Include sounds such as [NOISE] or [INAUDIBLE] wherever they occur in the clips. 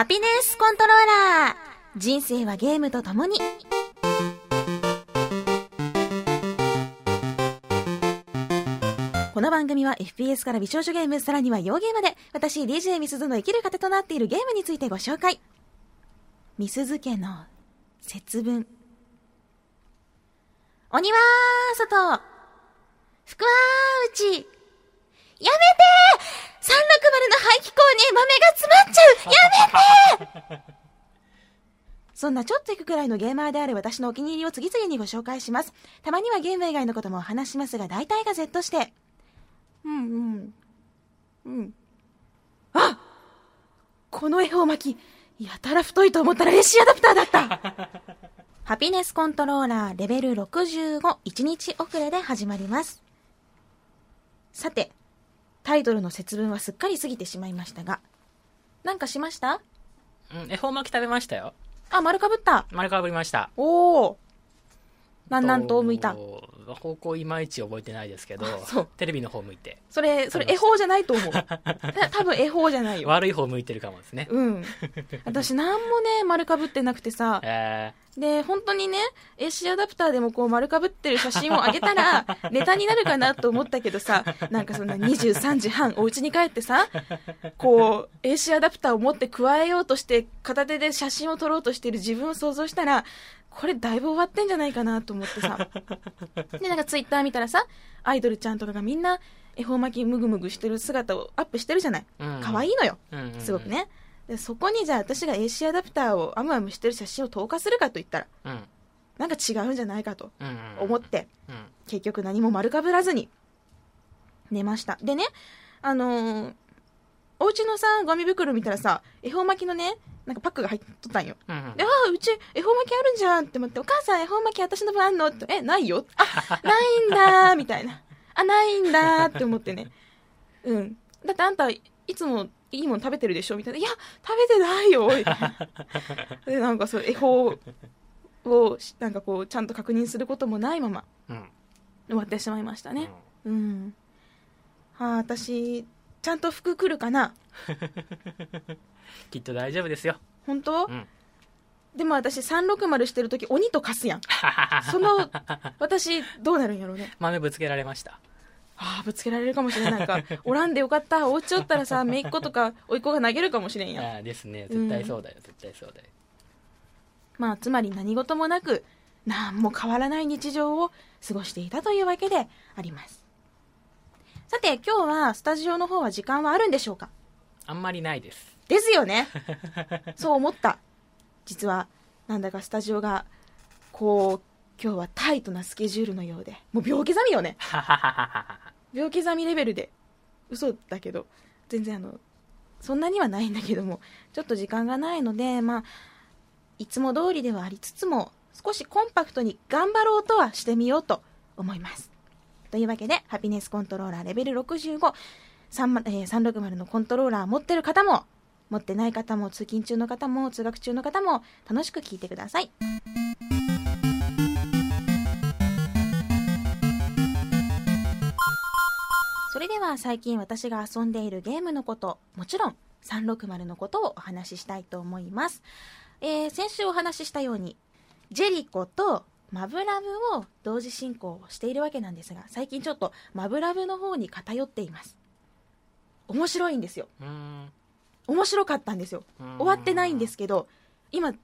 ハピネスコントローラー人生はゲームと共にこの番組は FPS から美少女ゲーム、さらには洋ゲームまで、私 DJ みすずの生きる糧となっているゲームについてご紹介。みすず家の節分。鬼は外福は内やめて !360 の排気口に豆が詰まっちゃうやめてそんなちょっと行くくらいのゲーマーである私のお気に入りを次々にご紹介します。たまにはゲーム以外のことも話しますが、大体が Z して。うんうん。うん。あこの恵方巻き、やたら太いと思ったら AC アダプターだったハピネスコントローラーレベル65、1日遅れで始まります。さて、タイトルの節分はすっかり過ぎてしまいましたが、なんかしました？うん、恵方巻き食べましたよ。あ、丸かぶった。丸かぶりました。おお。なんなんと向いた。方向いまいち覚えてないですけど、[LAUGHS] テレビの方向いて。それ、それ、恵方じゃないと思う。[LAUGHS] 多分恵方じゃないよ。悪い方向いてるかもですね。うん。私、なんもね、丸かぶってなくてさ、えー、で、本当にね、AC アダプターでもこう丸かぶってる写真をあげたら、[LAUGHS] ネタになるかなと思ったけどさ、なんかそんな23時半、お家に帰ってさ、こう、AC アダプターを持って加えようとして、片手で写真を撮ろうとしている自分を想像したら、これだいぶ終わってんじゃないかなと思ってさ。で、なんかツイッター見たらさ、アイドルちゃんとかがみんな恵方巻きムグムグしてる姿をアップしてるじゃない。可、う、愛、ん、いいのよ、すごくね。でそこにじゃあ私が AC アダプターをアムアムしてる写真を投下するかと言ったら、うん、なんか違うんじゃないかと思って、うんうん、結局何も丸かぶらずに寝ました。でね、あのー、お家のさ、ゴミ袋見たらさ、恵方巻きのね、なんかパックが入っとったんよ。うんうん、で、ああ、うち恵方巻きあるんじゃんって思って、お母さん恵方巻き私の分あんのって、え、ないよ？あ、[LAUGHS] ないんだみたいな。あ、ないんだって思ってね。うん。だってあんた、いつもいいもん食べてるでしょ？みたいな。いや、食べてないよみたいな。[LAUGHS] で、なんかそう、恵方を、なんかこう、ちゃんと確認することもないまま、うん、終わってしまいましたね。うん。うん、はあ、私、ちゃんと服来るかな？[LAUGHS] きっと大丈夫ですよ。本当、うん、でも私360してる時鬼と化すやん。[LAUGHS] その私どうなるんやろうね。豆ぶつけられました。ああぶつけられるかもしれないか。[LAUGHS] おらんでよかった。お家おったらさ姪っ子とか甥っ子が投げるかもしれんやん。あですね。絶対そうだよ、うん、絶対そうだよ。まあつまり何事もなく何も変わらない日常を過ごしていたというわけであります。さて、今日はスタジオの方は時間はあるんでしょうか？あんまりないです。ですよね。そう思った。実は、なんだかスタジオが、こう、今日はタイトなスケジュールのようで、もう秒刻みよね。秒刻みレベルで。嘘だけど、全然あの、そんなにはないんだけども、ちょっと時間がないので、まあ、いつも通りではありつつも、少しコンパクトに頑張ろうとはしてみようと思います。というわけで、ハピネスコントローラーレベル65、3えー、360のコントローラー持ってる方も、持ってない方も、通勤中の方も、通学中の方も、楽しく聞いてください。それでは最近私が遊んでいるゲームのこと、もちろん360のことをお話ししたいと思います。えー、先週お話ししたように、ジェリコとマブラブを同時進行しているわけなんですが最近ちょっとマブラブの方に偏っています面白いんですよ面白かったんですよ。終わってないんですけど今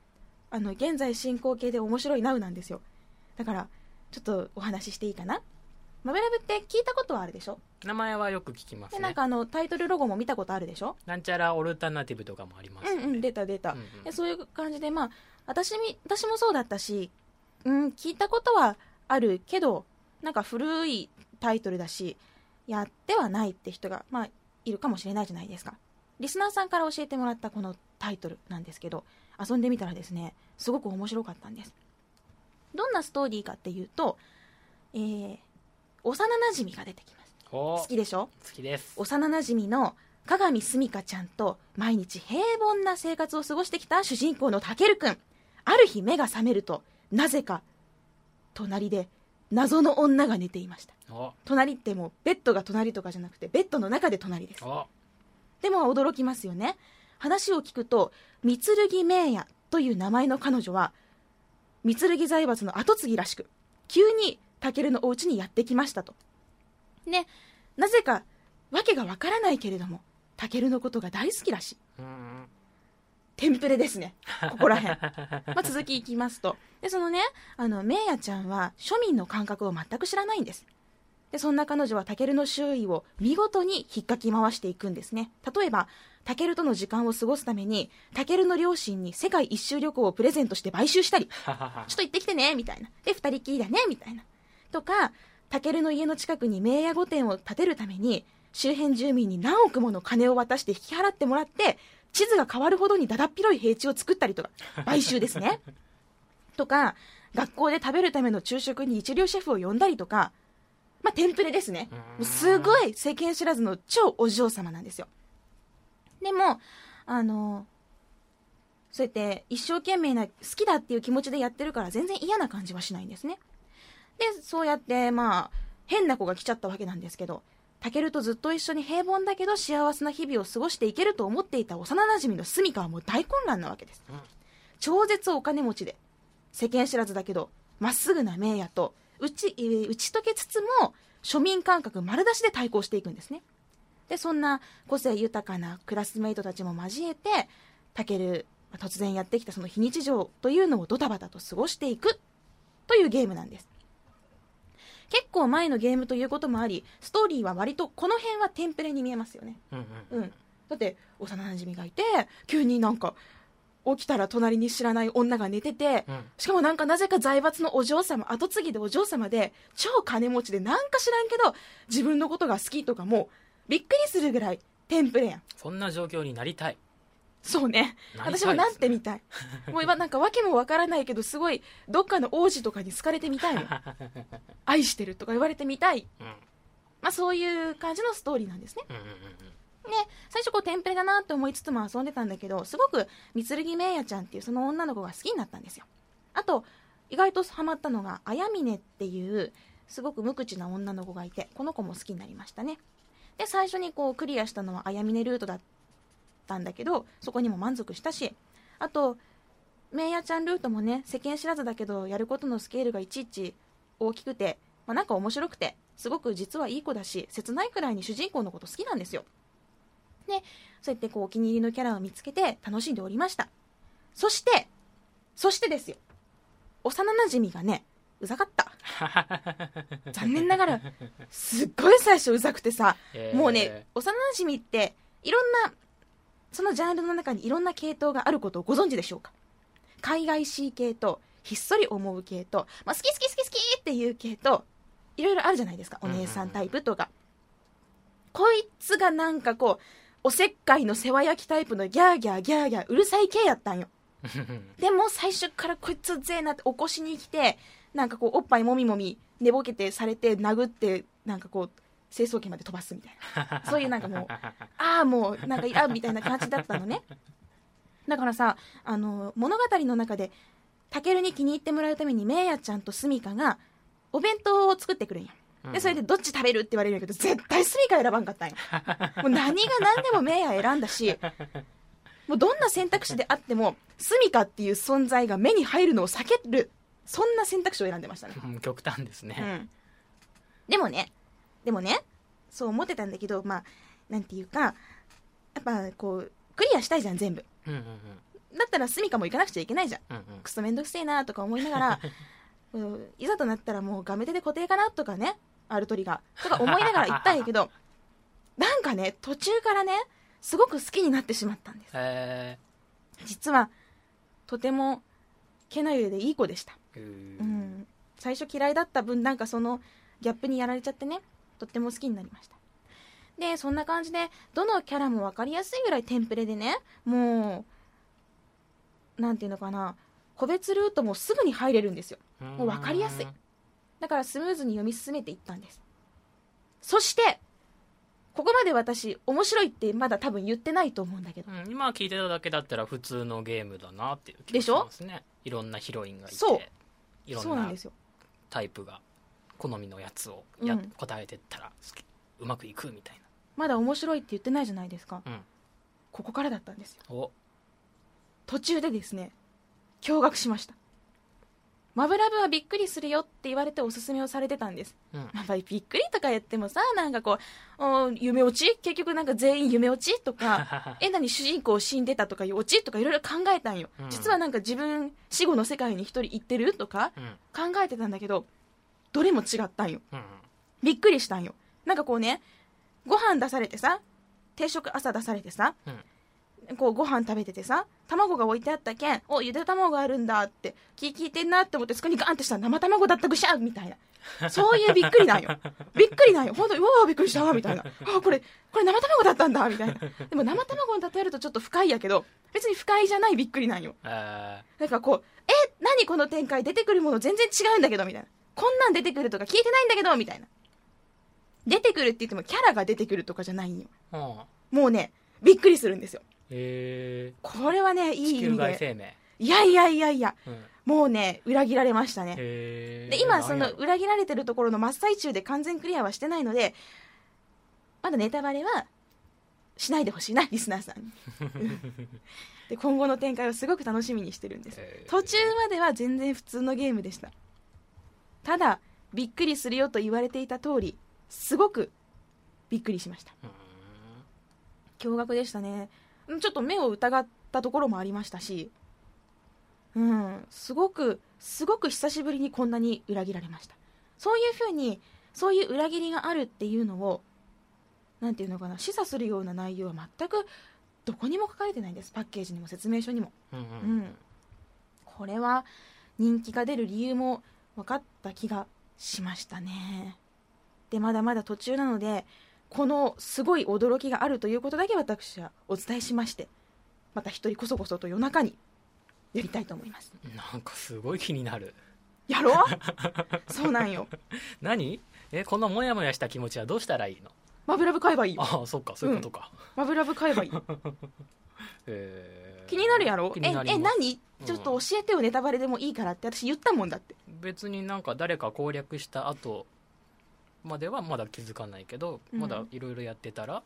あの現在進行形で面白いナウなんですよ。だからちょっとお話ししていいかな？マブラブって聞いたことはあるでしょ？名前はよく聞きます、ね、でなんかあのタイトルロゴも見たことあるでしょ？なんちゃらオルタナティブとかもあります、ね、うんうん出た出た、うんうん、でそういう感じでまあ私私もそうだったしうん、聞いたことはあるけど、なんか古いタイトルだし、やってはないって人が、まあ、いるかもしれないじゃないですか。リスナーさんから教えてもらったこのタイトルなんですけど、遊んでみたらですね、すごく面白かったんです。どんなストーリーかっていうと、えー、幼馴染が出てきます。好きでしょ？好きです。幼馴染の鏡すみかちゃんと毎日平凡な生活を過ごしてきた主人公のたけるくん。ある日目が覚めると、なぜか隣で謎の女が寝ていました隣ってもうベッドが隣とかじゃなくてベッドの中で隣ですでも驚きますよね話を聞くと三剣名也という名前の彼女は三剣財閥の跡継ぎらしく急にタケルのお家にやってきましたとでなぜか訳がわからないけれどもタケルのことが大好きらしいテンプレですね。[LAUGHS] ここら辺。まあ、続きいきますと。で、そのね、あの、メイヤちゃんは庶民の感覚を全く知らないんです。で、そんな彼女はタケルの周囲を見事に引っかき回していくんですね。例えば、タケルとの時間を過ごすために、タケルの両親に世界一周旅行をプレゼントして買収したり、[LAUGHS] ちょっと行ってきてね、みたいな。で、二人きりだね、みたいな。とか、タケルの家の近くに名屋御殿を建てるために、周辺住民に何億もの金を渡して引き払ってもらって、地図が変わるほどにだだっ広い平地を作ったりとか、買収ですね。[LAUGHS] とか、学校で食べるための昼食に一流シェフを呼んだりとか、まあ、テンプレですね。すごい世間知らずの超お嬢様なんですよ。でも、あの、そうやって一生懸命な、好きだっていう気持ちでやってるから全然嫌な感じはしないんですね。で、そうやって、まあ、変な子が来ちゃったわけなんですけど、タケルとずっと一緒に平凡だけど幸せな日々を過ごしていけると思っていた幼馴染のスミカはもう大混乱なわけです。超絶お金持ちで、世間知らずだけど、まっすぐな名也と、打ち、打ち解けつつも、庶民感覚丸出しで対抗していくんですね。で、そんな個性豊かなクラスメイトたちも交えて、タケル、突然やってきたその非日常というのをドタバタと過ごしていくというゲームなんです。結構前のゲームということもあり、ストーリーは割とこの辺はテンプレに見えますよね。うん、うん、だって、幼馴染がいて、急になんか、起きたら隣に知らない女が寝てて、うん、しかもなんかなぜか財閥のお嬢様、後継ぎでお嬢様で、超金持ちでなんか知らんけど、自分のことが好きとかも、びっくりするぐらいテンプレやん。そんな状況になりたい。そうね。私もなってみたい。[LAUGHS] もう今なんか訳もわからないけど、すごい、どっかの王子とかに好かれてみたいの。[LAUGHS] 愛してるとか言われてみたい。うん、まあそういう感じのストーリーなんですね。で、最初こうテンプレだなって思いつつも遊んでたんだけど、すごく三剣めいやちゃんっていうその女の子が好きになったんですよ。あと、意外とハマったのが、あやみねっていう、すごく無口な女の子がいて、この子も好きになりましたね。で、最初にこうクリアしたのはあやみねルートだったんだけどそこにも満足したしあとメイヤちゃんルートもね世間知らずだけどやることのスケールがいちいち大きくて、まあ、なんか面白くてすごく実はいい子だし切ないくらいに主人公のこと好きなんですよでそうやってこうお気に入りのキャラを見つけて楽しんでおりました。そしてそしてですよ。幼なじみがねうざかった。[LAUGHS] 残念ながらすっごい最初うざくてさ、えー、もうね幼なじみっていろんなそのジャンルの中にいろんな系統があることをご存知でしょうか？海外 C 系とひっそり思う系と、まあ、好き好き好き好きっていう系といろいろあるじゃないですか。お姉さんタイプとか、こいつがなんかこうおせっかいの世話焼きタイプのギャーギャーギャーギャーうるさい系やったんよ。[LAUGHS] でも最初からこいつぜえなって起こしに来てなんかこうおっぱいもみもみ寝ぼけてされて殴ってなんかこう清掃機まで飛ばすみたいな。[LAUGHS] そういうなんかもうああもうなんかいらんみたいな感じだったのね。だからさあの物語の中でたけるに気に入ってもらうためにめいやちゃんとすみかがお弁当を作ってくるんやでそれでどっち食べるって言われるんやけど絶対すみか選ばんかったんや。[LAUGHS] もう何が何でもめいや選んだしもうどんな選択肢であってもすみかっていう存在が目に入るのを避けるそんな選択肢を選んでましたね。極端ですね、うん、でもねでもね、そう思ってたんだけど、まあ、なんていうか、やっぱこう、クリアしたいじゃん、全部。うんうんうん、だったら、スミカも行かなくちゃいけないじゃん。うんうん、クソめんどくせえなとか思いながら、[LAUGHS] いざとなったらもうガメ手で固定かなとかね、アルトリが。とか思いながら行ったんやけど、[LAUGHS] なんかね、途中からね、すごく好きになってしまったんです。実は、とても、けなゆでいい子でした。うん。最初嫌いだった分、なんかその、ギャップにやられちゃってね。とっても好きになりました。で、そんな感じで、どのキャラも分かりやすいぐらいテンプレでね、もう、なんていうのかな、個別ルートもすぐに入れるんですよ。もう分かりやすい。だからスムーズに読み進めていったんです。そして、ここまで私、面白いってまだ多分言ってないと思うんだけど。うん、今聞いてただけだったら普通のゲームだなっていう気がしますね。いろんなヒロインがいて。そう。いろんなタイプが好みのやつをや、うん、答えてったらうまくいくみたいなまだ面白いって言ってないじゃないですか、うん、ここからだったんですよ途中でですね驚愕しましたマブラブはびっくりするよって言われておすすめをされてたんです。うん、まあ、びっくりとか言ってもさ、なんかこう、夢落ち？結局なんか全員夢落ちとか、[LAUGHS] え、なに主人公死んでたとかいう落ちとかいろいろ考えたんよ、うん、実はなんか自分死後の世界に一人行ってるとか、考えてたんだけど、どれも違ったんよ。うん、びっくりしたんよ。なんかこうね、ご飯出されてさ、定食朝出されてさ、こうご飯食べててさ卵が置いてあったけんおゆで卵あるんだって聞いてんなって思ってそこにガンってしたら生卵だったぐしゃみたいな。そういうびっくりなんよ。びっくりなんよ。本当にうわびっくりしたみたいな。あこれこれ生卵だったんだみたいな。でも生卵に例えるとちょっと不快やけど別に不快じゃないびっくりなんよ。なんかこうえ何この展開出てくるもの全然違うんだけどみたいな。こんなん出てくるとか聞いてないんだけどみたいな。出てくるって言ってもキャラが出てくるとかじゃないんよ、もうねびっくりするんですよへえこれはねいい意味で。いやいやいやいや、うん、もうね裏切られましたね。で今その裏切られてるところの真っ最中で完全クリアはしてないのでまだネタバレはしないでほしいな [LAUGHS] リスナーさん。[LAUGHS] で今後の展開をすごく楽しみにしてるんです。途中までは全然普通のゲームでした。ただびっくりするよと言われていた通りすごくびっくりしました。驚愕でしたねちょっと目を疑ったところもありましたし、うん、すごく、すごく久しぶりにこんなに裏切られました。そういうふうに、そういう裏切りがあるっていうのを、なんていうのかな、示唆するような内容は全くどこにも書かれてないんです。パッケージにも説明書にも。うん、うんうん、これは人気が出る理由も分かった気がしましたね。で、まだまだ途中なので、このすごい驚きがあるということだけ私はお伝えしましてまた一人こそこそと夜中にやりたいと思います。なんかすごい気になる。やろう？[LAUGHS] そうなんよ。何？えこのモヤモヤした気持ちはどうしたらいいの？マブラブ買えばいいよ。ああそっかそういうことか、うん、マブラブ買えばいい。[LAUGHS] えー、気になるやろ？ええ何？ちょっと教えてよ、ネタバレでもいいからって私言ったもんだって。別になんか誰か攻略した後まではまだ気づかないけど、うん。まだいろいろやってたら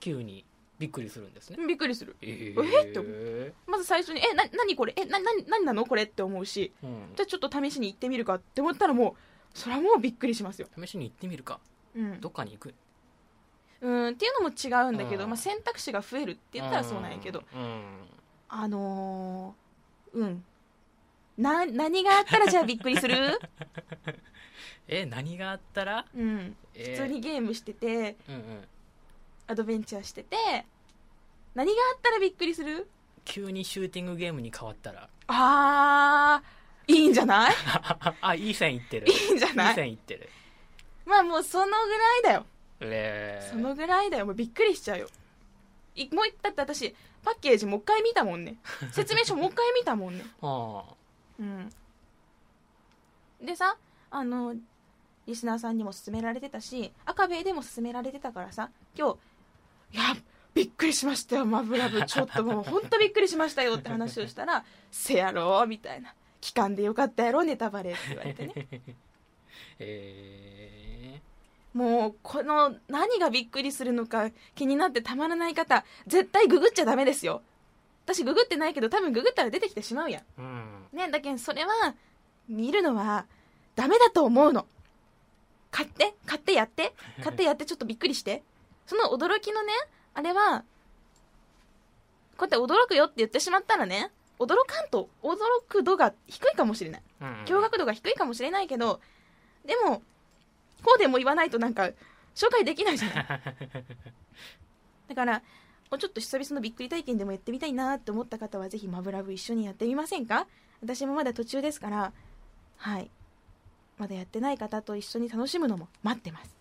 急にびっくりするんですね。びっくりする。ええ？って思う。まず最初に「えな何これ？えなな何なのこれ?」って思うしうん。じゃあちょっと試しに行ってみるかって思ったらもうそれはもうびっくりしますよ、試しに行ってみるか。うん。どっかに行く。うんっていうのも違うんだけど、うんまあ、選択肢が増えるって言ったらそうなんやけど、うん。あのーうん。な何があったらじゃあびっくりする？[LAUGHS] え何があったら、うん、えー、普通にゲームしてて、うんうん、アドベンチャーしてて何があったらびっくりする？急にシューティングゲームに変わったら。あーいいんじゃない？[LAUGHS] あいい線いってる。いいんじゃない？いい線いってる。まあもうそのぐらいだよ。えー、そのぐらいだよ。もうびっくりしちゃうよ。もうだって私パッケージもう一回見たもんね。[LAUGHS] 説明書もう一回見たもんね。[LAUGHS] ああうん。でさあのリスナーさんにも勧められてたし赤べでも勧められてたからさ今日いやびっくりしましたよマブラブ。[LAUGHS] ちょっともう本当びっくりしましたよって話をしたらせやろみたいな。期間でよかったやろネタバレって言われてね。[LAUGHS] えー、もうこの何がびっくりするのか気になってたまらない方絶対ググっちゃダメですよ。私ググってないけど多分ググったら出てきてしまうやん、うん、ねだけどそれは見るのはダメだと思うの。買って買ってやって。買ってやってちょっとびっくりして。その驚きのねあれはこうやって驚くよって言ってしまったらね驚かんと驚く度が低いかもしれない、驚愕度が低いかもしれないけどでもこうでも言わないとなんか紹介できないじゃない。[LAUGHS] だからもうちょっと久々のびっくり体験でもやってみたいなって思った方はぜひマブラブ一緒にやってみませんか？私もまだ途中ですから。はいまだやってない方と一緒に楽しむのも待ってます。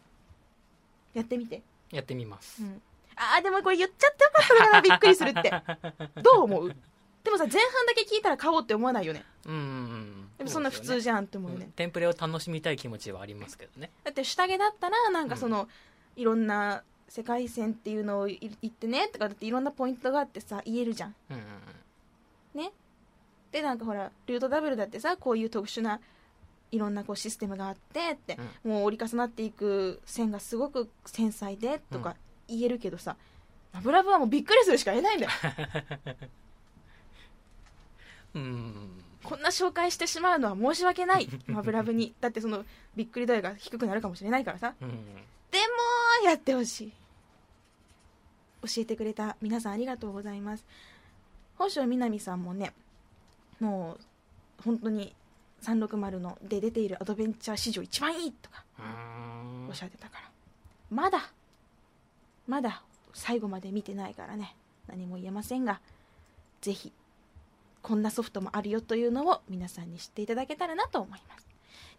やってみて。やってみます、うん、ああでもこれ言っちゃってよかったびっくりするって。[LAUGHS] どう思う？でもさ前半だけ聞いたら買おうって思わないよね。うん。うんでもそんな普通じゃんって思うね、うん、テンプレを楽しみたい気持ちはありますけどね。だって下着だったらなんかその、うん、いろんな世界線っていうのを言ってねとかだっていろんなポイントがあってさ言えるじゃん、うんうんうん、ね。でなんかほらルートダブルだってさこういう特殊ないろんなこうシステムがあってって、うん、もう折り重なっていく線がすごく繊細でとか言えるけどさ、マブラブはもうびっくりするしか言えないんだよ。[LAUGHS] うん。こんな紹介してしまうのは申し訳ない。マブラブに。[LAUGHS] だってそのびっくり度合いが低くなるかもしれないからさ、うん、でもやってほしい。教えてくれた皆さんありがとうございます。宝生みなみさんもねもう本当に360ので出ているアドベンチャー史上一番いいとかおっしゃってたから。まだまだ最後まで見てないからね。何も言えませんがぜひこんなソフトもあるよというのを皆さんに知っていただけたらなと思います。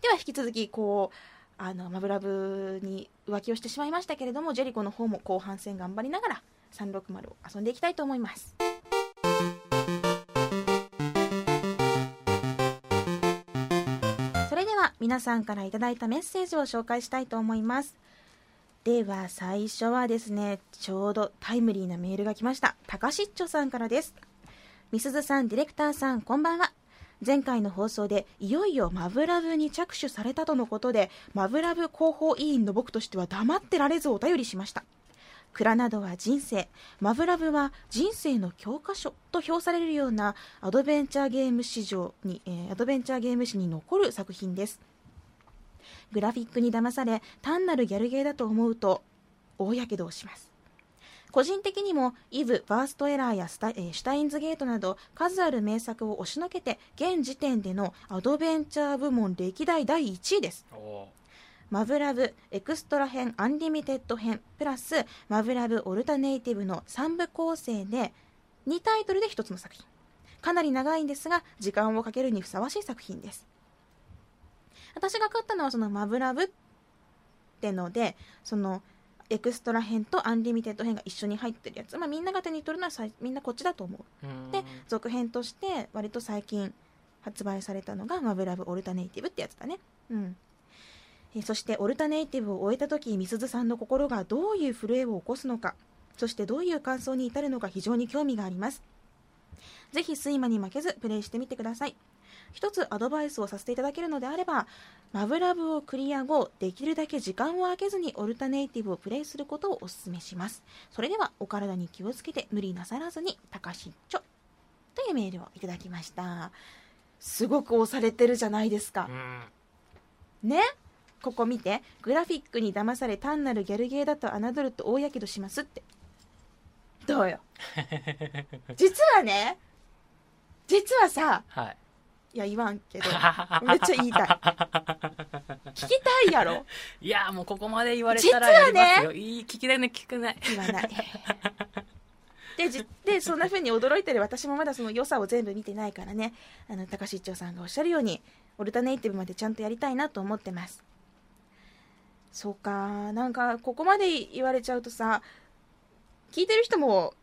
では引き続きこうあのマブラブに浮気をしてしまいましたけれどもジェリコの方も後半戦頑張りながら360を遊んでいきたいと思います皆さんからいただいたメッセージを紹介したいと思います。では最初はですねちょうどタイムリーなメールが来ました。高しっちょさんからです。みすずさんディレクターさんこんばんは。前回の放送でいよいよマブラブに着手されたとのことでマブラブ広報委員の僕としては黙ってられずお便りしました。蔵などは人生マブラブは人生の教科書と評されるようなアドベンチャーゲーム史上に、えー、アドベンチャーゲーム史に残る作品です。グラフィックに騙され単なるギャルゲーだと思うと大やけどをします。個人的にもイブ、バーストエラーやスタ、えー、シュタインズゲートなど数ある名作を押しのけて現時点でのアドベンチャー部門歴代第1位です。マブラヴエクストラ編アンリミテッド編プラスマブラヴオルタネイティヴの3部構成で2タイトルで1つの作品。かなり長いんですが時間をかけるにふさわしい作品です。私が買ったのはそのマブラヴってのでそのエクストラ編とアンリミテッド編が一緒に入ってるやつ、まあ、みんなが手に取るのはみんなこっちだと思う。で続編として割と最近発売されたのが「マブラブオルタネイティブ」ってやつだね。うん。えそしてオルタネイティブを終えた時みすずさんの心がどういう震えを起こすのかそしてどういう感想に至るのか非常に興味があります。ぜひ睡魔に負けずプレイしてみてください。一つアドバイスをさせていただけるのであればマブラブをクリア後できるだけ時間を空けずにオルタネイティブをプレイすることをお勧めします。それではお体に気をつけて無理なさらずに高しっちょ。というメールをいただきました。すごく押されてるじゃないですか、ね？ここ見て。グラフィックに騙され単なるギャルゲーだと侮ると大やけどしますって。どうよ？[LAUGHS] 実はね実はさ、はい。いや言わんけど [LAUGHS] めっちゃ言いたい。聞きたいやろ？いやもうここまで言われたらやりますよ、ね、いい聞きたいね聞くない言わない。[LAUGHS] でじでそんなふうに驚いてる。私もまだその良さを全部見てないからね。あの高橋一丁さんがおっしゃるようにオルタネイティブまでちゃんとやりたいなと思ってますそうか。なんかここまで言われちゃうとさ聞いてる人も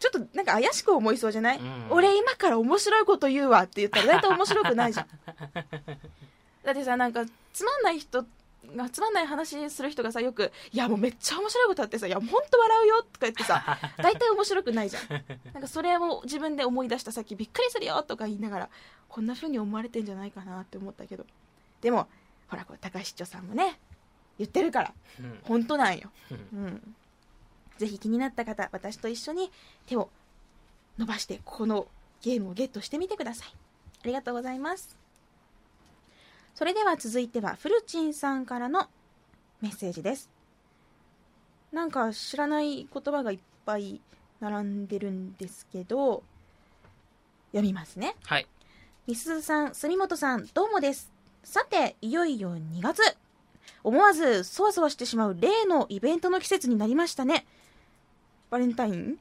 ちょっとなんか怪しく思いそうじゃない、うん、俺今から面白いこと言うわって言ったら大体面白くないじゃん。[LAUGHS] だってさなんかつまんない人がつまんない話する人がさよく「いやもうめっちゃ面白いことあってさいや本当笑うよ」とか言ってさ [LAUGHS] 大体面白くないじゃん。なんかそれを自分で思い出したさっきびっくりするよとか言いながらこんな風に思われてんじゃないかなって思ったけど。でもほらこれ高市長さんもね言ってるから、うん、本当なんよ、うんぜひ気になった方、私と一緒に手を伸ばしてこのゲームをゲットしてみてください。ありがとうございます。それでは続いては、フルチンさんからのメッセージです。なんか知らない言葉がいっぱい並んでるんですけど、読みますね。はい。みすずさん、住本さん、どうもです。さて、いよいよ2月。思わずそわそわしてしまう例のイベントの季節になりましたね。バレンタイン？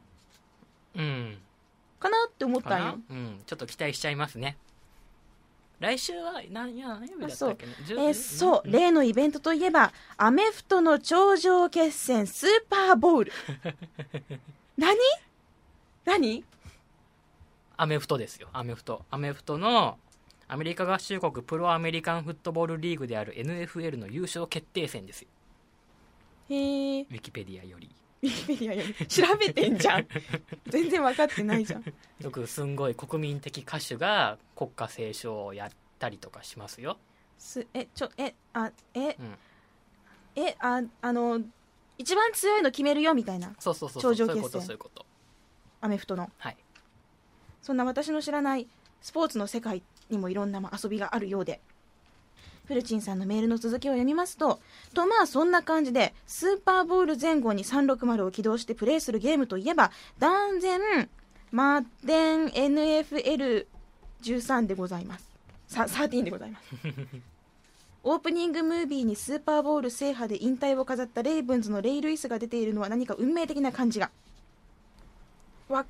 うん。かなって思ったんよ、うん、ちょっと期待しちゃいますね。来週は何や何曜日だったっけね？えー、そう、例のイベントといえばアメフトの頂上決戦スーパーボウル。[LAUGHS] 何？何？アメフトですよ。アメフト。アメフトのアメリカ合衆国プロアメリカンフットボールリーグである NFL の優勝決定戦ですよ。へえウィキペディアより。ウィキペディアより。調べてんじゃん。[LAUGHS] 全然分かってないじゃん。よくすんごい国民的歌手が国歌斉唱をやったりとかしますよ。すえちょえあえ、うん、えああの一番強いの決めるよみたいな。そうそうそう頂上決戦。そういうこと。アメフトの。はい。そんな私の知らないスポーツの世界にもいろんな遊びがあるようで。フルチンさんのメールの続きを読みますととまあそんな感じでスーパーボール前後に360を起動してプレイするゲームといえば断然マッデン NFL13 でございます。さ13でございます。[LAUGHS] オープニングムービーにスーパーボール制覇で引退を飾ったレイブンズのレイ・ルイスが出ているのは何か運命的な感じが。わ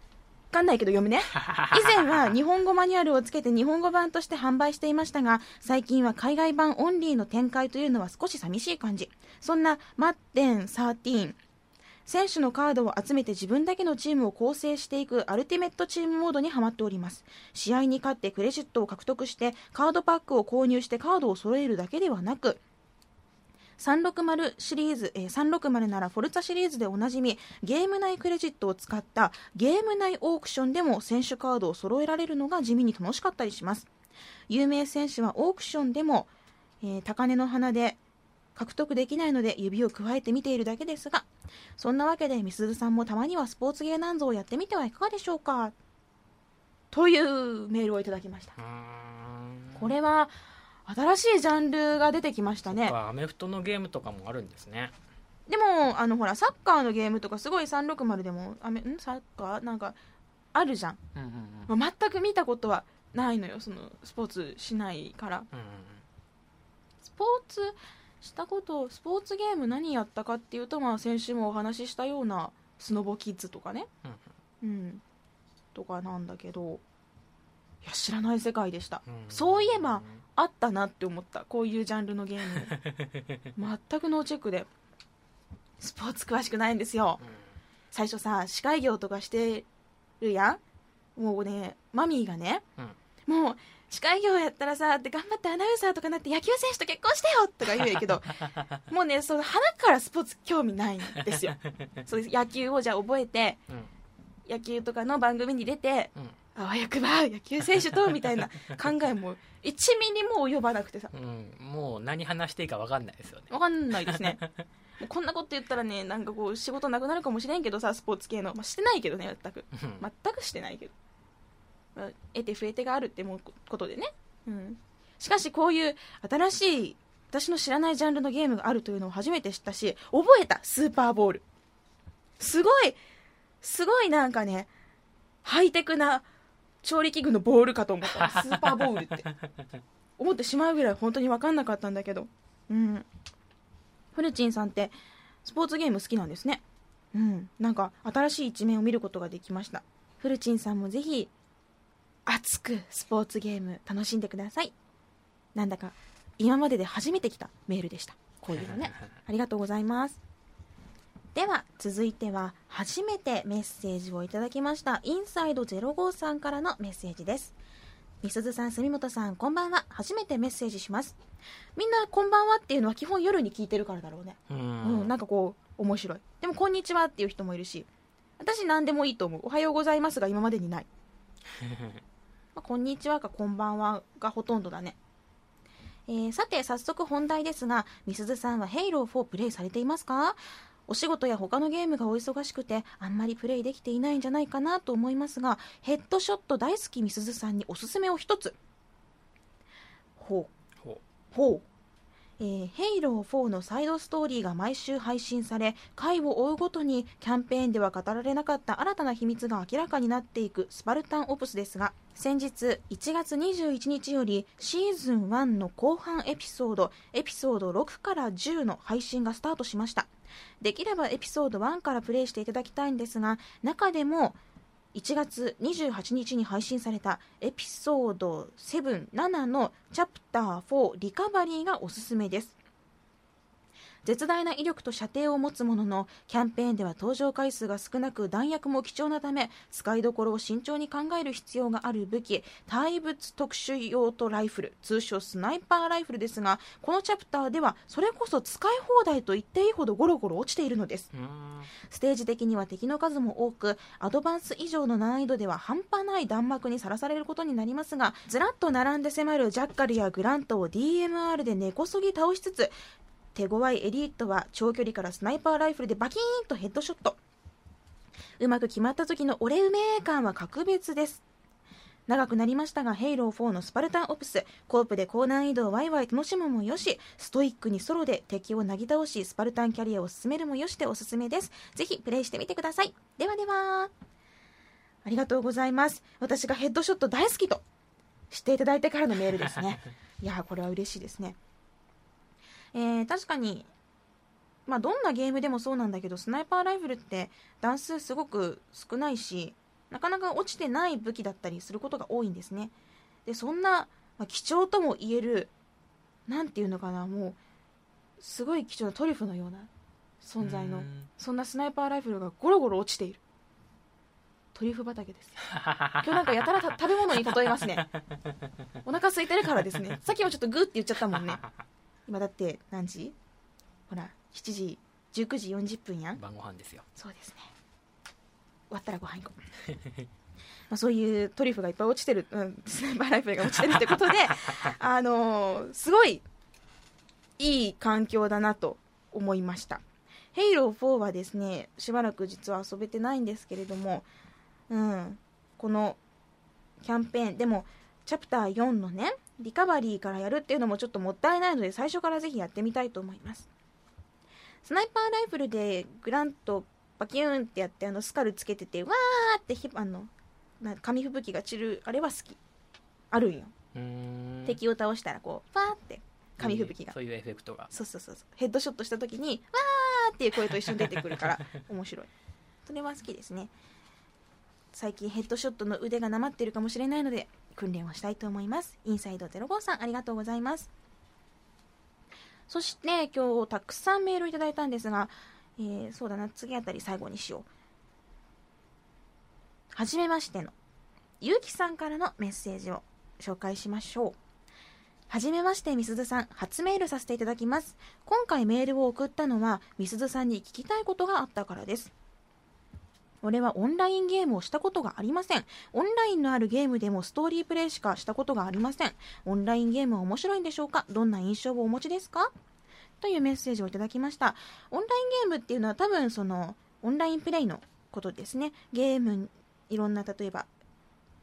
かんないけど読むね。[LAUGHS] 以前は日本語マニュアルをつけて日本語版として販売していましたが最近は海外版オンリーの展開というのは少し寂しい感じ。そんなマッテン13選手のカードを集めて自分だけのチームを構成していくアルティメットチームモードにはまっております。試合に勝ってクレジットを獲得してカードパックを購入してカードを揃えるだけではなく360シリーズ、えー、360ならフォルツァシリーズでおなじみゲーム内クレジットを使ったゲーム内オークションでも選手カードを揃えられるのが地味に楽しかったりします。有名選手はオークションでも、えー、高値の花で獲得できないので指を加えて見ているだけですがそんなわけでみすずさんもたまにはスポーツゲーなんぞをやってみてはいかがでしょうか？というメールをいただきました。これは新しいジャンルが出てきましたね。アメフトのゲームとかもあるんですね。でもあのほらサッカーのゲームとかすごい360でもあめん？サッカー？なんかあるじゃん。うんうんうん、全く見たことはないのよそのスポーツしないから、うんうん、スポーツしたことスポーツゲーム何やったかっていうと、まあ、先週もお話ししたようなスノボキッズとかね、うん、うん、とかなんだけど。いや知らない世界でした、うん、そういえばあったなって思った。こういうジャンルのゲーム。[LAUGHS] 全くノーチェックで。スポーツ詳しくないんですよ、うん、最初さ司会業とかしてるやん。もうねマミーがね、もう司会業やったらさって頑張ってアナウンサーとかなって野球選手と結婚してよとか言うんやけど [LAUGHS] もうねその花からスポーツ興味ないんですよ。そうです。野球をじゃあ覚えて、うん、野球とかの番組に出て、うん、あわよくば野球選手とみたいな考えも1ミリも及ばなくてさ、うん、もう何話していいか分かんないですよね。分かんないですね。[LAUGHS] こんなこと言ったらねなんかこう仕事なくなるかもしれんけどさスポーツ系の、まあ、してないけどね全く。全くしてないけど。得て増えてがあるってもことでね、うん、しかしこういう新しい私の知らないジャンルのゲームがあるというのを初めて知ったし覚えたスーパーボール。すごいすごいなんかねハイテクな調理器具のボールかと思った。[LAUGHS] スーパーボールって。思ってしまうぐらい本当に分かんなかったんだけど。うん。フルチンさんってスポーツゲーム好きなんですね。うん。なんか新しい一面を見ることができました。フルチンさんもぜひ熱くスポーツゲーム楽しんでください。なんだか今までで初めて来たメールでした。こういうのね。[LAUGHS] ありがとうございますでは続いては初めてメッセージをいただきましたインサイド05さんからのメッセージです。みすずさん住本さんこんばんは。初めてメッセージします。みんなこんばんはっていうのは基本夜に聞いてるからだろうね。うん、なんかこう面白い。でもこんにちはっていう人もいるし私何でもいいと思う。おはようございますが今までにない。[LAUGHS] まあ、こんにちはかこんばんはがほとんどだね。えー、さて、早速本題ですが、みすずさんはヘイロー4プレイされていますか？お仕事や他のゲームがお忙しくて、あんまりプレイできていないんじゃないかなと思いますが、ヘッドショット大好きみすずさんにおすすめを一つ。ほう。ほう。ほう。えー、ヘイロー4のサイドストーリーが毎週配信され回を追うごとにキャンペーンでは語られなかった新たな秘密が明らかになっていくスパルタンオプスですが先日1月21日よりシーズン1の後半エピソードエピソード6から10の配信がスタートしましたできればエピソード1からプレイしていただきたいんですが中でも1月28日に配信されたエピソード7、7のチャプター4リカバリーがおすすめです。絶大な威力と射程を持つもののキャンペーンでは登場回数が少なく弾薬も貴重なため使いどころを慎重に考える必要がある武器対物特殊用途ライフル通称スナイパーライフルですがこのチャプターではそれこそ使い放題と言っていいほどゴロゴロ落ちているのです。ステージ的には敵の数も多くアドバンス以上の難易度では半端ない弾幕にさらされることになりますがずらっと並んで迫るジャッカルやグラントを DMR で根こそぎ倒しつつ手強いエリートは長距離からスナイパーライフルでバキーンとヘッドショットうまく決まった時の俺うめー感は格別です長くなりましたが、 Halo 4の Spartan Ops、co-op で高難易度をワイワイ楽しむもよし、ストイックにソロで敵をなぎ倒し、スパルタンキャリアを進めるもよしでおすすめです。ぜひプレイしてみてください。ではでは。ありがとうございます。私がヘッドショット大好きと知っていただいてからのメールですね。[LAUGHS] いやこれは嬉しいですね。えー、確かに、まあ、どんなゲームでもそうなんだけど、スナイパーライフルって弾数すごく少ないし、なかなか落ちてない武器だったりすることが多いんですね。で、そんな、まあ、貴重とも言える、なんていうのかな、もう、すごい貴重なトリュフのような存在の、そんなスナイパーライフルがゴロゴロ落ちている。トリュフ畑です。[LAUGHS] 今日なんかやたら食べ物に例えますね。お腹空いてるからですね。さっきもちょっとグーって言っちゃったもんね。今だって何時？ほら、7時、19時40分やん。晩ご飯ですよ。そうですね。終わったらご飯行こう [LAUGHS] まあそういうトリュフがいっぱい落ちてる、うん、スナイパーライフルが落ちてるってことで [LAUGHS] あのー、すごいいい環境だなと思いましたヘイロー4はですねしばらく実は遊べてないんですけれども、うん、このキャンペーンでもチャプター4のねリカバリーからやるっていうのもちょっともったいないので最初からぜひやってみたいと思います。スナイパーライフルでグラントバキューンってやってあのスカルつけててわーってひあのな紙吹雪が散るあれは好き。あるんよ。敵を倒したらこうファーって紙吹雪が、そういうエフェクトが。そうそうそう。ヘッドショットした時にわーっていう声と一緒に出てくるから [LAUGHS] 面白い。それは好きですね。最近ヘッドショットの腕がなまってるかもしれないので訓練をしたいと思いますインサイド05さんありがとうございますそして今日たくさんメールいただいたんですがえー、そうだな、次あたり最後にしよう。はじめましての、ゆうきさんからのメッセージを紹介しましょう。はじめまして、みすずさん。初メールさせていただきます。今回メールを送ったのは、みすずさんに聞きたいことがあったからです。俺はオンラインゲームをしたことがありません。オンラインのあるゲームでもストーリープレイしかしたことがありません。オンラインゲームは面白いんでしょうか？どんな印象をお持ちですか？というメッセージをいただきました。オンラインゲームっていうのは多分そのオンラインプレイのことですね。ゲーム、いろんな例えば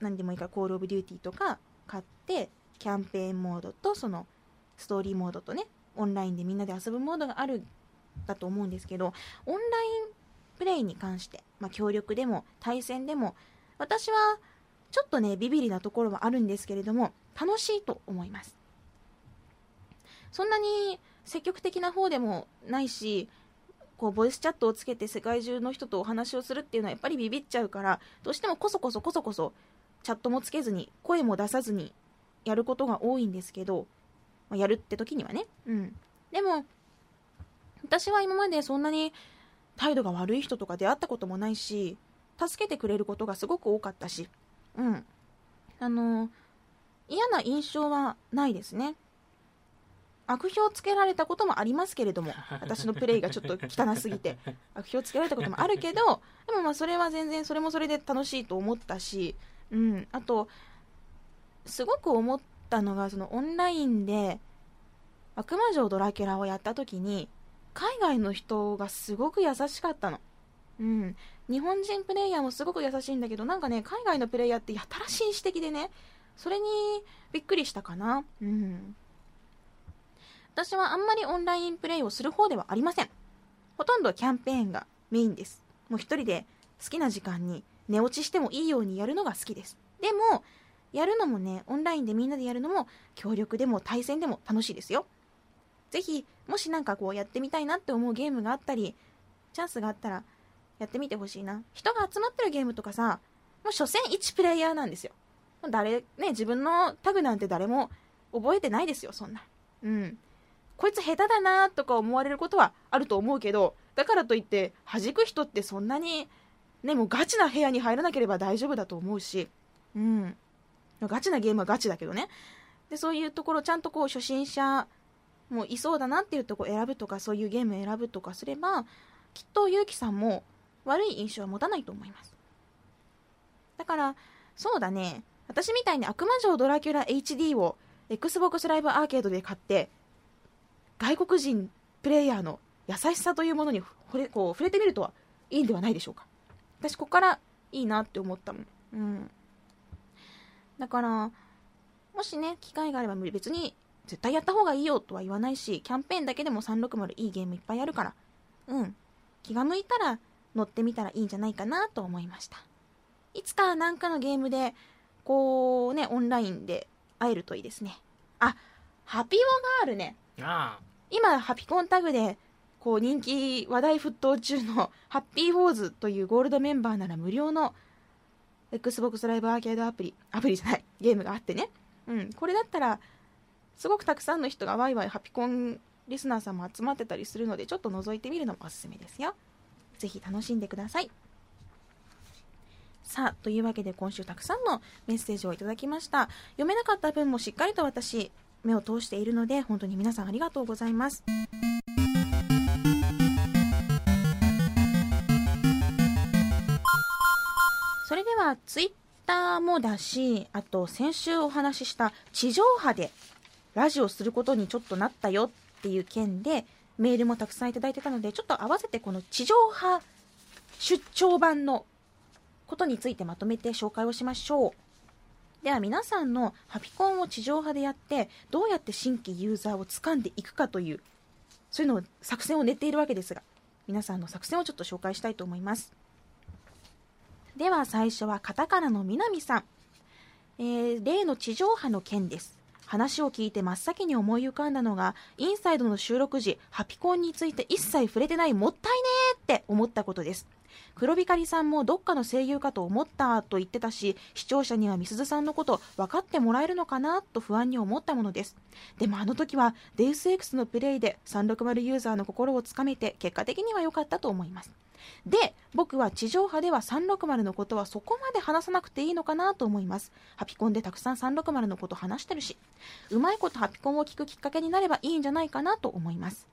何でもいいからコールオブデューティーとか買ってキャンペーンモードとそのストーリーモードとねオンラインでみんなで遊ぶモードがあるだと思うんですけどオンラインプレイに関して、まあ、協力でも対戦でも私はちょっとねビビりなところはあるんですけれども楽しいと思います。そんなに積極的な方でもないしこうボイスチャットをつけて世界中の人とお話をするっていうのはやっぱりビビっちゃうからどうしてもこそこそこそこそチャットもつけずに声も出さずにやることが多いんですけど、まあ、やるって時にはね。うん。でも私は今までそんなに態度が悪い人とか出会ったこともないし助けてくれることがすごく多かったし。うん。あの嫌な印象はないですね。悪評つけられたこともありますけれども私のプレイがちょっと汚すぎて。[LAUGHS] 悪評つけられたこともあるけどでもまあそれは全然それもそれで楽しいと思ったし、うん、あとすごく思ったのがそのオンラインで悪魔城ドラキュラをやった時に海外の人がすごく優しかったの。うん、日本人プレイヤーもすごく優しいんだけどなんかね海外のプレイヤーってやたら紳士的でねそれにびっくりしたかな。うん私はあんまりオンラインプレイをする方ではありません。ほとんどキャンペーンがメインです。もう一人で好きな時間に寝落ちしてもいいようにやるのが好きです。でも、やるのもね、オンラインでみんなでやるのも、協力でも対戦でも楽しいですよ。ぜひ、もしなんかこうやってみたいなって思うゲームがあったり、チャンスがあったら、やってみてほしいな。人が集まってるゲームとかさ、もう所詮1プレイヤーなんですよ。誰、ね、自分のタグなんて誰も覚えてないですよ、そんな。うん。こいつ下手だなとか思われることはあると思うけど、だからといって弾く人ってそんなに、ね、もうガチな部屋に入らなければ大丈夫だと思うし、うん。ガチなゲームはガチだけどね。で、そういうところちゃんとこう初心者もういそうだなっていうとこ選ぶとか、そういうゲーム選ぶとかすれば、きっとゆうきさんも悪い印象は持たないと思います。だから、そうだね。私みたいに悪魔城ドラキュラ HD を Xbox ライブアーケードで買って外国人プレイヤーの優しさというものに触れこう触れてみるとはいいんではないでしょうか私ここからいいなって思ったもんうんだからもしね機会があれば別に絶対やった方がいいよとは言わないしキャンペーンだけでも360いいゲームいっぱいあるから。うん。気が向いたら乗ってみたらいいんじゃないかなと思いました。いつかなんかのゲームでこうねオンラインで会えるといいですね。あハピオがあるね。ああ。今ハピコンタグでこう人気話題沸騰中のハッピーウォーズというゴールドメンバーなら無料の Xbox ライブアーケードアプリアプリじゃないゲームがあってね。うん。これだったらすごくたくさんの人がワイワイハピコンリスナーさんも集まってたりするのでちょっと覗いてみるのもおすすめですよ。ぜひ楽しんでください。さあというわけで今週たくさんのメッセージをいただきました。読めなかった分もしっかりと私目を通しているので本当に皆さんありがとうございます。それではツイッターもだしあと先週お話しした地上波でラジオすることにちょっとなったよっていう件でメールもたくさんいただいてたのでちょっと合わせてこの地上波出張版のことについてまとめて紹介をしましょう。では皆さんのハピコンを地上波でやってどうやって新規ユーザーを掴んでいくかというそういうのを作戦を練っているわけですが皆さんの作戦をちょっと紹介したいと思います。では最初はカタカナの南さん、えー、例の地上波の件です。話を聞いて真っ先に思い浮かんだのがインサイドの収録時ハピコンについて一切触れてないもったいねーって思ったことです。黒光さんもどっかの声優かと思ったと言ってたし視聴者にはみすずさんのこと分かってもらえるのかなと不安に思ったものです。でもあの時はデウス X のプレイで360ユーザーの心をつかめて結果的には良かったと思います。で僕は地上波では360のことはそこまで話さなくていいのかなと思います。ハピコンでたくさん360のこと話してるしうまいことハピコンを聞くきっかけになればいいんじゃないかなと思います。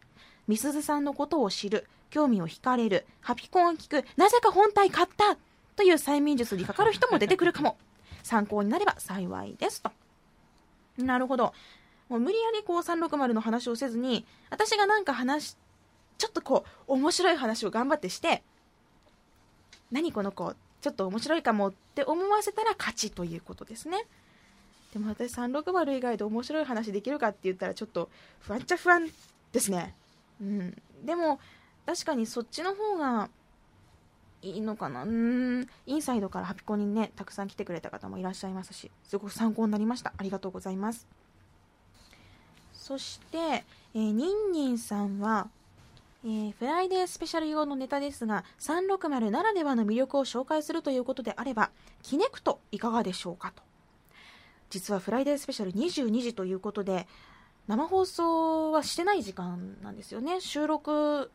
みすずさんのことを知る興味を惹かれるハピコンを聞くなぜか本体買ったという催眠術にかかる人も出てくるかも。参考になれば幸いですと。なるほど。もう無理やりこう360の話をせずに私がなんか話ちょっとこう面白い話を頑張ってして何この子ちょっと面白いかもって思わせたら勝ちということですね。でも私360以外で面白い話できるかって言ったらちょっと不安っちゃ不安ですね。うん。でも確かにそっちの方がいいのかな。うん。インサイドからハピコにねたくさん来てくれた方もいらっしゃいますしすごく参考になりました。ありがとうございます。そして、えー、ニンニンさんはえー、フライデースペシャル用のネタですが360ならではの魅力を紹介するということであればキネクトいかがでしょうかと。実はフライデースペシャル22時ということで生放送はしてない時間なんですよね。収録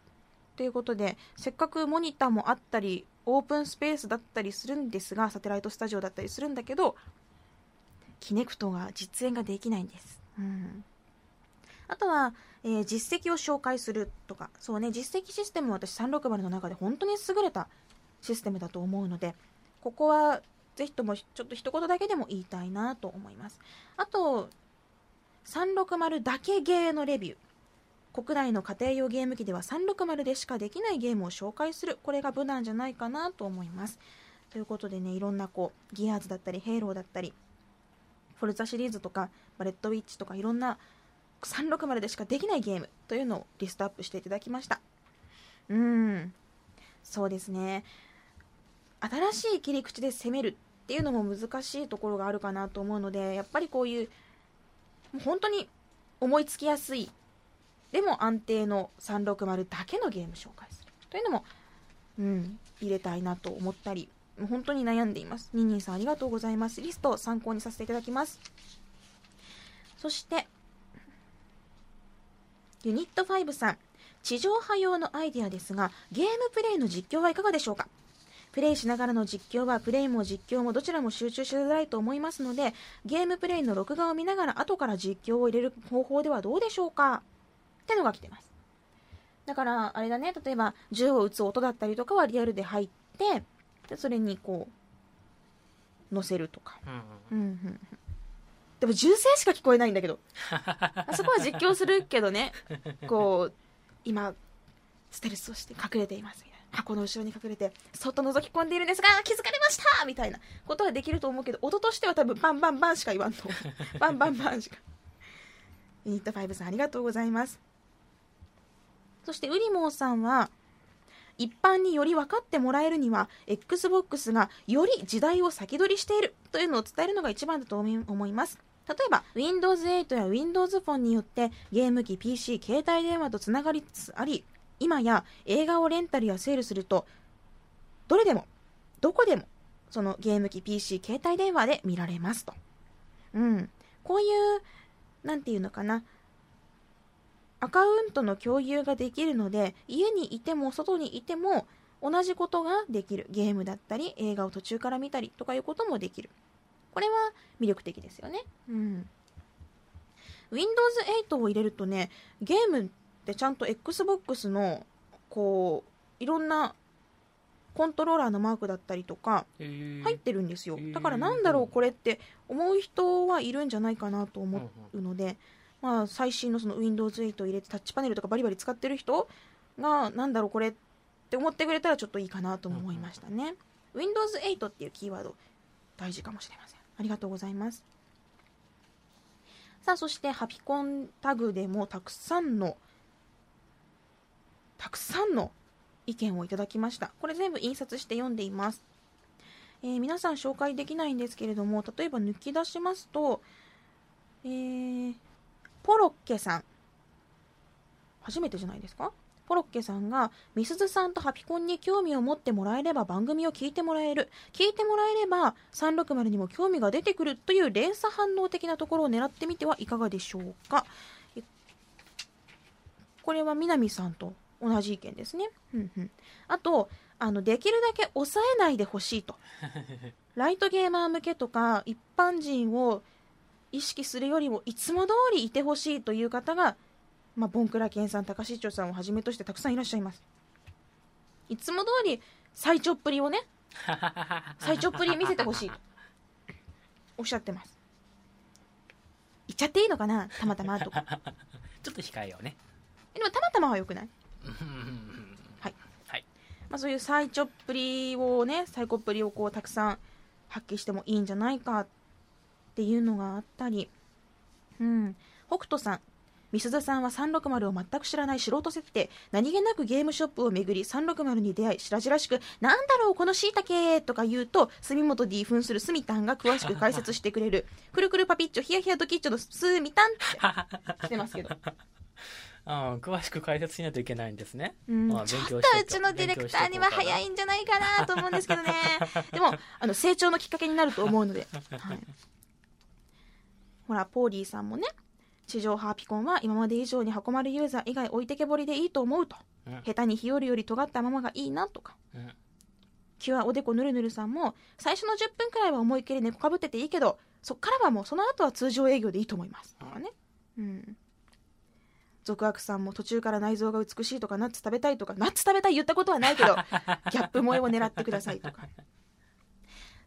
ということでせっかくモニターもあったりオープンスペースだったりするんですがサテライトスタジオだったりするんだけどキネクトが実演ができないんです、うん、あとはえー、実績を紹介するとか、そうね、実績システムは私360の中で本当に優れたシステムだと思うので、ここはぜひともちょっと一言だけでも言いたいなと思います。あと、360だけゲーのレビュー。国内の家庭用ゲーム機では360でしかできないゲームを紹介する。これが無難じゃないかなと思います。ということでね、いろんなこう、ギアーズだったり、ヘイローだったり、フォルザシリーズとか、レッドウィッチとかいろんな360でしかできないゲームというのをリストアップしていただきましたうんそうですね新しい切り口で攻めるっていうのも難しいところがあるかなと思うのでやっぱりこういうもう本当に思いつきやすい。でも安定の360だけのゲーム紹介する。というのも、うん、入れたいなと思ったり本当に悩んでいます。ニンニンさんありがとうございます。リストを参考にさせていただきます。そしてユニット5さん。地上波用のアイデアですがゲームプレイの実況はいかがでしょうか？プレイしながらの実況はプレイも実況もどちらも集中しづらいと思いますのでゲームプレイの録画を見ながら後から実況を入れる方法ではどうでしょうか？ってのが来てます。だからあれだね。例えば銃を撃つ音だったりとかはリアルで入ってでそれにこう載せるとか、うんうん。うんでも銃声しか聞こえないんだけど。[LAUGHS] あそこは実況するけどね。こう今ステルスをして隠れていますみたいな箱の後ろに隠れてそっと覗き込んでいるんですが気づかれましたみたいなことはできると思うけど音としては多分バンバンバンしか言わんと [LAUGHS] バンバンバンしか。ユニット5さんありがとうございます。そしてウリモーさんは一般により分かってもらえるには XBOX がより時代を先取りしているというのを伝えるのが一番だと思います。例えば Windows 8や Windows Phone によってゲーム機 PC 携帯電話とつながりつつあり今や映画をレンタルやセールするとどれでもどこでもそのゲーム機 PC 携帯電話で見られますと。うん。こういうなんていうのかな。アカウントの共有ができるので家にいても外にいても同じことができる。ゲームだったり映画を途中から見たりとかいうこともできる。これは魅力的ですよね。うん。Windows 8を入れるとねゲームってちゃんと XBOX のこういろんなコントローラーのマークだったりとか入ってるんですよ。だからなんだろうこれって思う人はいるんじゃないかなと思うので、まあ、最新のその Windows 8を入れてタッチパネルとかバリバリ使ってる人がなんだろうこれって思ってくれたらちょっといいかなと思いましたね、うんうん、Windows 8っていうキーワード大事かもしれません。ありがとうございます。さあそしてハピコンタグでもたくさんのたくさんの意見をいただきましたこれ全部印刷して読んでいます、えー、皆さん紹介できないんですけれども例えば抜き出しますと、えー、ポロッケさん初めてじゃないですか？ポロッケさんが、みすずさんとハピコンに興味を持ってもらえれば番組を聞いてもらえる。聞いてもらえれば360にも興味が出てくるという連鎖反応的なところを狙ってみてはいかがでしょうか？これは南さんと同じ意見ですね。うんうん、あと、あの、できるだけ抑えないでほしいと。[LAUGHS] ライトゲーマー向けとか、一般人を意識するよりも、いつも通りいてほしいという方が、まあ、ボンクラケンさん、高市長さんをはじめとしてたくさんいらっしゃいます。いつも通り、最長っぷりをね、[LAUGHS] 最長っぷり見せてほしいと。おっしゃってます。言っちゃっていいのかな？たまたまとか。[LAUGHS] ちょっと控えようね。でもたまたまはよくない？はい、はい。まあ、そういう最長っぷりをね最高っぷりをこうたくさん発揮してもいいんじゃないかっていうのがあったり、うん、北斗さん。みすずさんは360を全く知らない素人設定何気なくゲームショップを巡り360に出会い白々しくなんだろうこのしいたけとか言うと住本 D 扮するすみたんが詳しく解説してくれる。くるくるパピッチョヒヤヒヤドキッチョのすみたんってしてますけどあ詳しく解説しないといけないんですね。うん、まあ、勉強ちょっとうちのディレクターには早いんじゃないかなと思うんですけどね。[LAUGHS] でも、あの、成長のきっかけになると思うので。[LAUGHS] はい、ほら、ポーリーさんもね、地上ハーピコンは今まで以上に箱丸ユーザー以外置いてけぼりでいいと思うと。うん、下手に日和より尖ったままがいいなとか。うん、キュアおでこぬるぬるさんも、最初の10分くらいは思いっきり猫かぶってていいけど、そっからはもうその後は通常営業でいいと思います。とかね。うん俗悪さんも途中から内臓が美しいとかナッツ食べたいとかナッツ食べたい言ったことはないけど [LAUGHS] ギャップ萌えを狙ってくださいとか。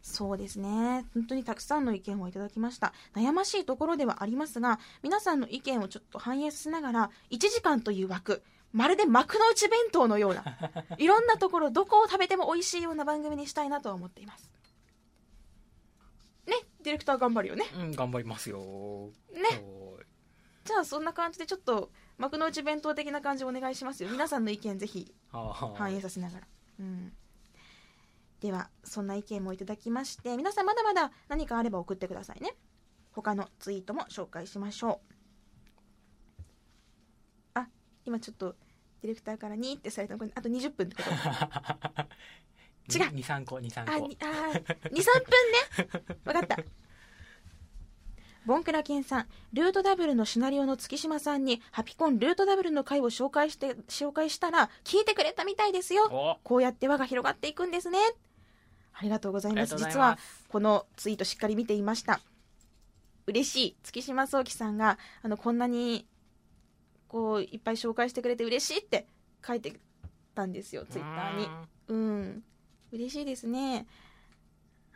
そうですね。本当にたくさんの意見をいただきました。悩ましいところではありますが皆さんの意見をちょっと反映しながら1時間という枠まるで幕の内弁当のような [LAUGHS] いろんなところどこを食べても美味しいような番組にしたいなとは思っています。ねディレクター頑張るよね。うん頑張りますよ。ね。じゃあそんな感じでちょっと幕の内弁当的な感じお願いしますよ。[LAUGHS] 皆さんの意見ぜひ反映させながら、うん、ではそんな意見もいただきまして皆さんまだまだ何かあれば送ってくださいね。他のツイートも紹介しましょう。あ今ちょっとディレクターからにってされたの。あと20分ってこと。[LAUGHS] 違う。23個23個。ああ23分ね。分かったボンクラケンさん、ルートダブルのシナリオの月島さんに、ハピコンルートダブルの回を紹介して、紹介したら、聞いてくれたみたいですよ。こうやって輪が広がっていくんですね。ありがとうございます。実は、このツイートしっかり見ていました。嬉しい。月島聡樹さんが、あの、こんなに、こう、いっぱい紹介してくれて嬉しいって書いてたんですよ、ツイッターに。うん。嬉しいですね。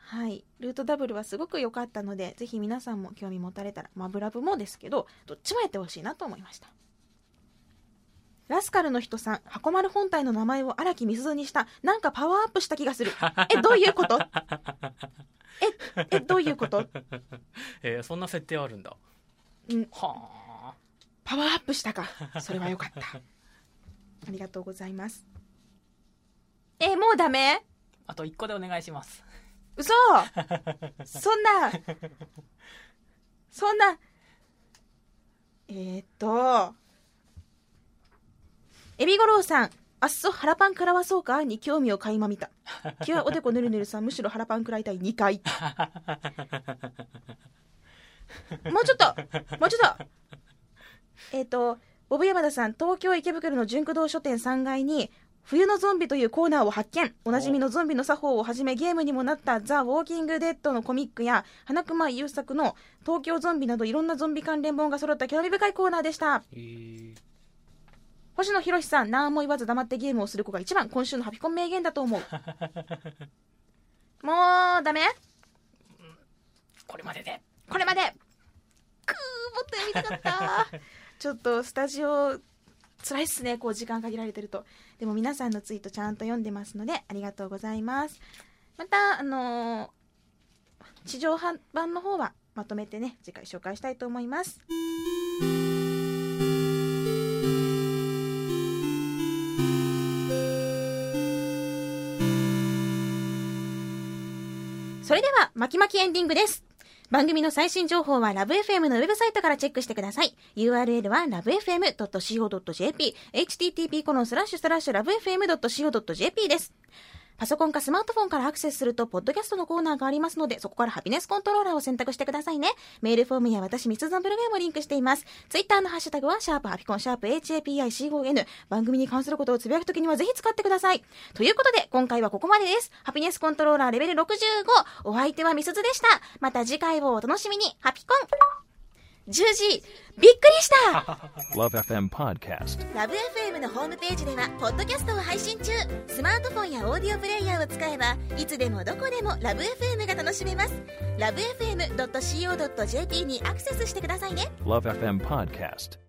はい、ルートダブルはすごく良かったのでぜひ皆さんも興味持たれたらマブラブもですけどどっちもやってほしいなと思いましたラスカルの人さん、箱丸本体の名前を荒木みすずにした。なんかパワーアップした気がする。[LAUGHS] え、どういうこと？え、え、どういうこと？[LAUGHS] えー、そんな設定あるんだ。うん。はあ。パワーアップしたか。それはよかった。ありがとうございます。え、もうダメ？あと1個でお願いします。嘘！そんな、そんな、えー、っと、エビゴロウさん、あっそ、腹パン食らわそうか？に興味を垣間見た。キュアおでこぬるぬるさん、むしろ腹パン食らいたい2回。もうちょっともうちょっと。えっ、と、ボブ山田さん、東京池袋の純駆動書店3階に、冬のゾンビというコーナーを発見。おなじみのゾンビの作法をはじめゲームにもなったザ・ウォーキング・デッドのコミックや花熊優作の東京ゾンビなどいろんなゾンビ関連本が揃った興味深いコーナーでした。星野博さん、何も言わず黙ってゲームをする子が一番今週のハピコン名言だと思う。[LAUGHS] もう、ダメ？これまでで。これまでくーもっと読みたかった [LAUGHS] ちょっとスタジオ辛いっすねこう時間限られてると。でも皆さんのツイートちゃんと読んでますのでありがとうございます。またあのー、地上版の方はまとめてね次回紹介したいと思います。それでは、巻き巻きエンディングです。番組の最新情報はラブ f m のウェブサイトからチェックしてください。URL は lovefm.co.jp、http コロンスラッシュスラッシュ lovefm.co.jp です。パソコンかスマートフォンからアクセスすると、ポッドキャストのコーナーがありますので、そこからハピネスコントローラーを選択してくださいね。メールフォームや私、ミツゾンブログへもリンクしています。ツイッターのハッシュタグは、シャープハピコン、シャープ HAPICON。番組に関することをつぶやくときにはぜひ使ってください。ということで、今回はここまでです。ハピネスコントローラーレベル65。お相手はミスズでした。また次回をお楽しみに。ハピコン10時びっくりした。[LAUGHS] LoveFM Podcast. LoveFM のホームページではポッドキャストを配信中。スマートフォンやオーディオプレイヤーを使えばいつでもどこでも LoveFM が楽しめます。LoveFM.co.jp にアクセスしてくださいね。LoveFM Podcast